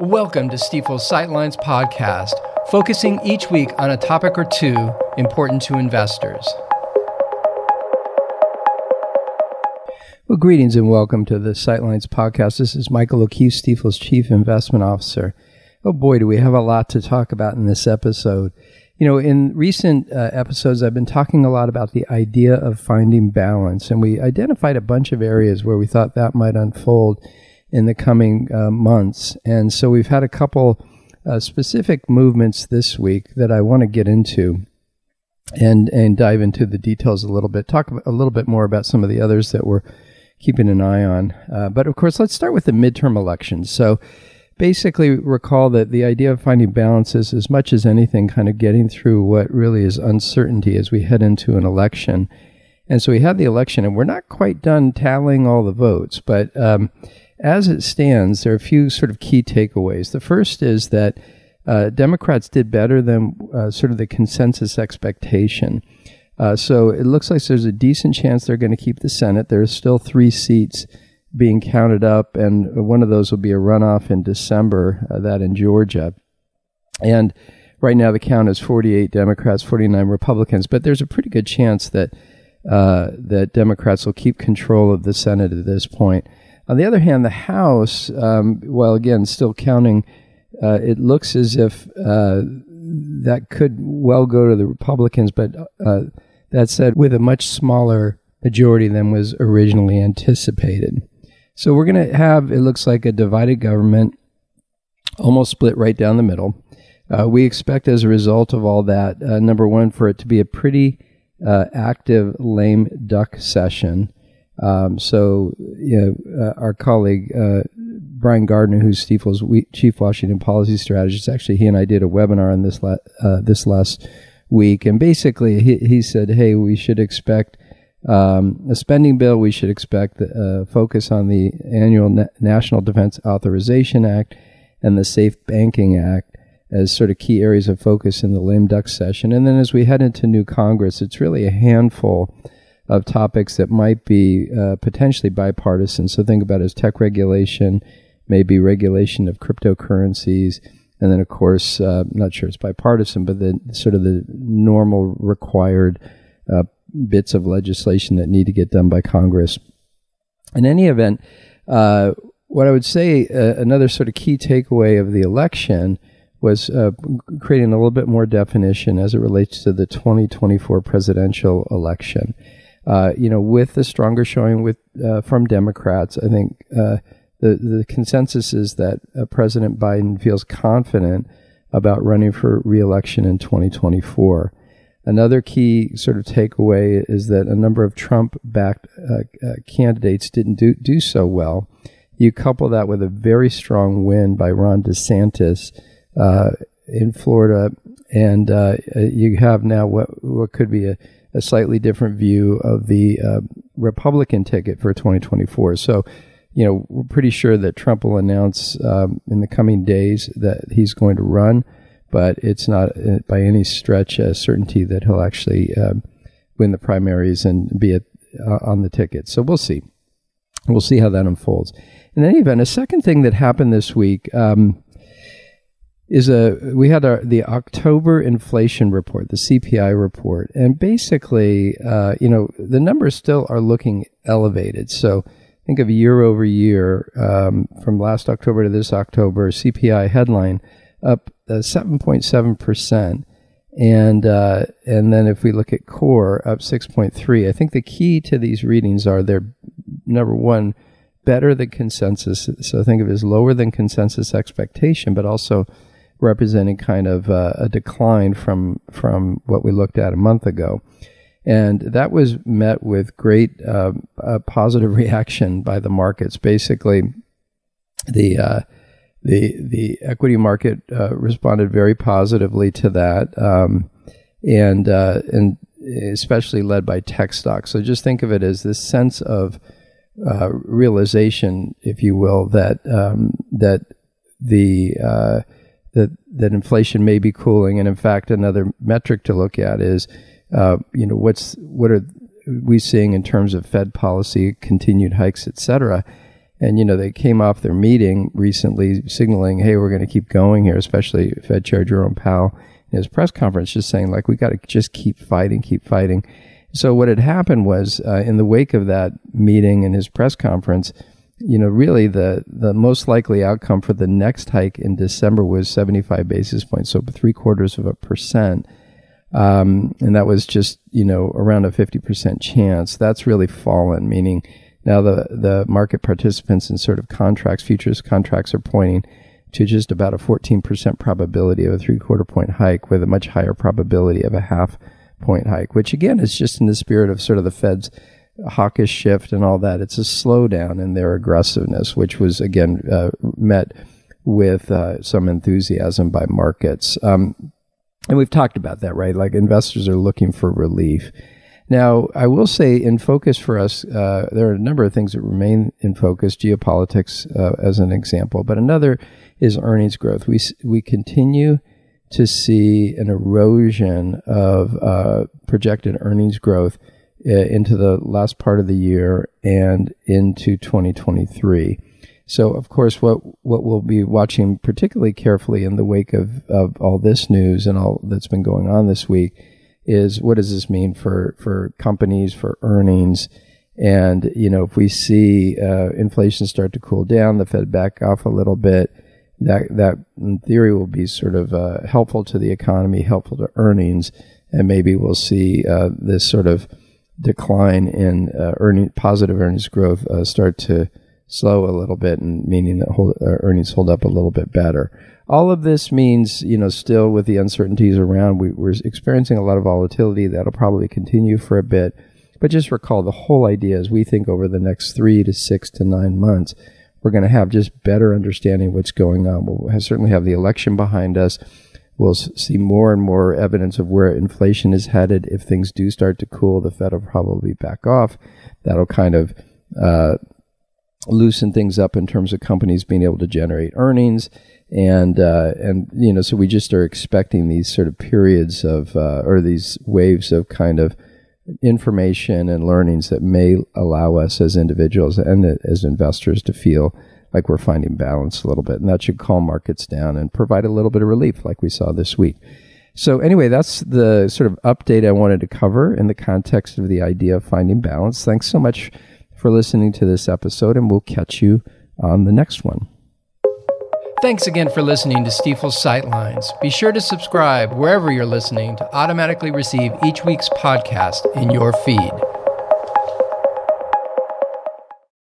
Welcome to Stifel's Sightlines podcast, focusing each week on a topic or two important to investors. Well, greetings and welcome to the Sightlines podcast. This is Michael O'Keefe, Stifel's Chief Investment Officer. Oh boy, do we have a lot to talk about in this episode. You know, in recent uh, episodes, I've been talking a lot about the idea of finding balance, and we identified a bunch of areas where we thought that might unfold in the coming uh, months. And so we've had a couple uh, specific movements this week that I want to get into and and dive into the details a little bit. Talk a little bit more about some of the others that we're keeping an eye on. Uh, but of course, let's start with the midterm elections. So basically recall that the idea of finding balances as much as anything kind of getting through what really is uncertainty as we head into an election and so we had the election and we're not quite done tallying all the votes but um, as it stands there are a few sort of key takeaways the first is that uh, democrats did better than uh, sort of the consensus expectation uh, so it looks like there's a decent chance they're going to keep the senate there's still three seats being counted up, and one of those will be a runoff in December, uh, that in Georgia. And right now the count is 48 Democrats, 49 Republicans, but there's a pretty good chance that uh, that Democrats will keep control of the Senate at this point. On the other hand, the House, um, while again still counting, uh, it looks as if uh, that could well go to the Republicans, but uh, that said, with a much smaller majority than was originally anticipated. So we're going to have, it looks like, a divided government, almost split right down the middle. Uh, we expect, as a result of all that, uh, number one, for it to be a pretty uh, active lame duck session. Um, so, you know, uh, our colleague uh, Brian Gardner, who's Stifel's chief Washington policy strategist, actually, he and I did a webinar on this la- uh, this last week, and basically, he, he said, "Hey, we should expect." Um, a spending bill, we should expect uh, focus on the annual Na- National Defense Authorization Act and the Safe Banking Act as sort of key areas of focus in the lame duck session. And then as we head into new Congress, it's really a handful of topics that might be uh, potentially bipartisan. So think about it as tech regulation, maybe regulation of cryptocurrencies, and then of course, uh, not sure it's bipartisan, but the sort of the normal required uh, bits of legislation that need to get done by Congress. In any event, uh, what I would say uh, another sort of key takeaway of the election was uh, creating a little bit more definition as it relates to the 2024 presidential election. Uh, you know, with the stronger showing with uh, from Democrats, I think uh, the the consensus is that President Biden feels confident about running for reelection in 2024. Another key sort of takeaway is that a number of Trump backed uh, uh, candidates didn't do, do so well. You couple that with a very strong win by Ron DeSantis uh, in Florida, and uh, you have now what, what could be a, a slightly different view of the uh, Republican ticket for 2024. So, you know, we're pretty sure that Trump will announce um, in the coming days that he's going to run but it's not uh, by any stretch a certainty that he'll actually um, win the primaries and be at, uh, on the ticket. So we'll see. We'll see how that unfolds. In any event, a second thing that happened this week um, is a we had our, the October inflation report, the CPI report, and basically, uh, you know, the numbers still are looking elevated. So think of year over year um, from last October to this October, CPI headline up 7.7%. Uh, and uh, and then if we look at core up 6.3 i think the key to these readings are they're number one better than consensus so think of it as lower than consensus expectation but also representing kind of uh, a decline from from what we looked at a month ago and that was met with great uh, positive reaction by the markets basically the uh, the the equity market uh, responded very positively to that, um, and and especially led by tech stocks. So just think of it as this sense of realization, if you will, that um, that the that that inflation may be cooling, and in fact, another metric to look at is uh, you know what's what are we seeing in terms of Fed policy, continued hikes, et cetera And, you know, they came off their meeting recently signaling, hey, we're going to keep going here, especially Fed Chair Jerome Powell in his press conference, just saying, like, we got to just keep fighting, keep fighting. So what had happened was, uh, in the wake of that meeting and his press conference, you know, really the the most likely outcome for the next hike in December was 75 basis points, so three quarters of a percent. Um, and that was just, you know, around a 50% chance. That's really fallen, meaning now the, the market participants in sort of contracts, futures contracts are pointing to just about a 14% probability of a three quarter point hike with a much higher probability of a half point hike, which again is just in the spirit of sort of the Fed's hawkish shift and all that. It's a slowdown in their aggressiveness, which was again uh, met with uh, some enthusiasm by markets. Um, and we've talked about that, right? Like investors are looking for relief. Now, I will say in focus for us, uh, there are a number of things that remain in focus, geopolitics uh, as an example, but another is earnings growth. We, we continue to see an erosion of uh, projected earnings growth into the last part of the year and into 2023. So, of course, what what we'll be watching particularly carefully in the wake of, of all this news and all that's been going on this week is what does this mean for for companies for earnings? And you know, if we see uh, inflation start to cool down, the Fed back off a little bit, that that in theory will be sort of uh, helpful to the economy, helpful to earnings, and maybe we'll see uh, this sort of decline in uh, earning positive earnings growth uh, start to slow a little bit, and meaning that hold, uh, earnings hold up a little bit better. All of this means, you know, still with the uncertainties around, we, we're experiencing a lot of volatility. That'll probably continue for a bit. But just recall the whole idea is we think over the next three to six to nine months, we're going to have just better understanding what's going on. We'll certainly have the election behind us. We'll see more and more evidence of where inflation is headed. If things do start to cool, the Fed will probably back off. That'll kind of uh, loosen things up in terms of companies being able to generate earnings and uh, and you know so we just are expecting these sort of periods of uh, or these waves of kind of information and learnings that may allow us as individuals and as investors to feel like we're finding balance a little bit and that should calm markets down and provide a little bit of relief like we saw this week so anyway that's the sort of update i wanted to cover in the context of the idea of finding balance thanks so much for listening to this episode, and we'll catch you on the next one. Thanks again for listening to Stifel's Sightlines. Be sure to subscribe wherever you're listening to automatically receive each week's podcast in your feed.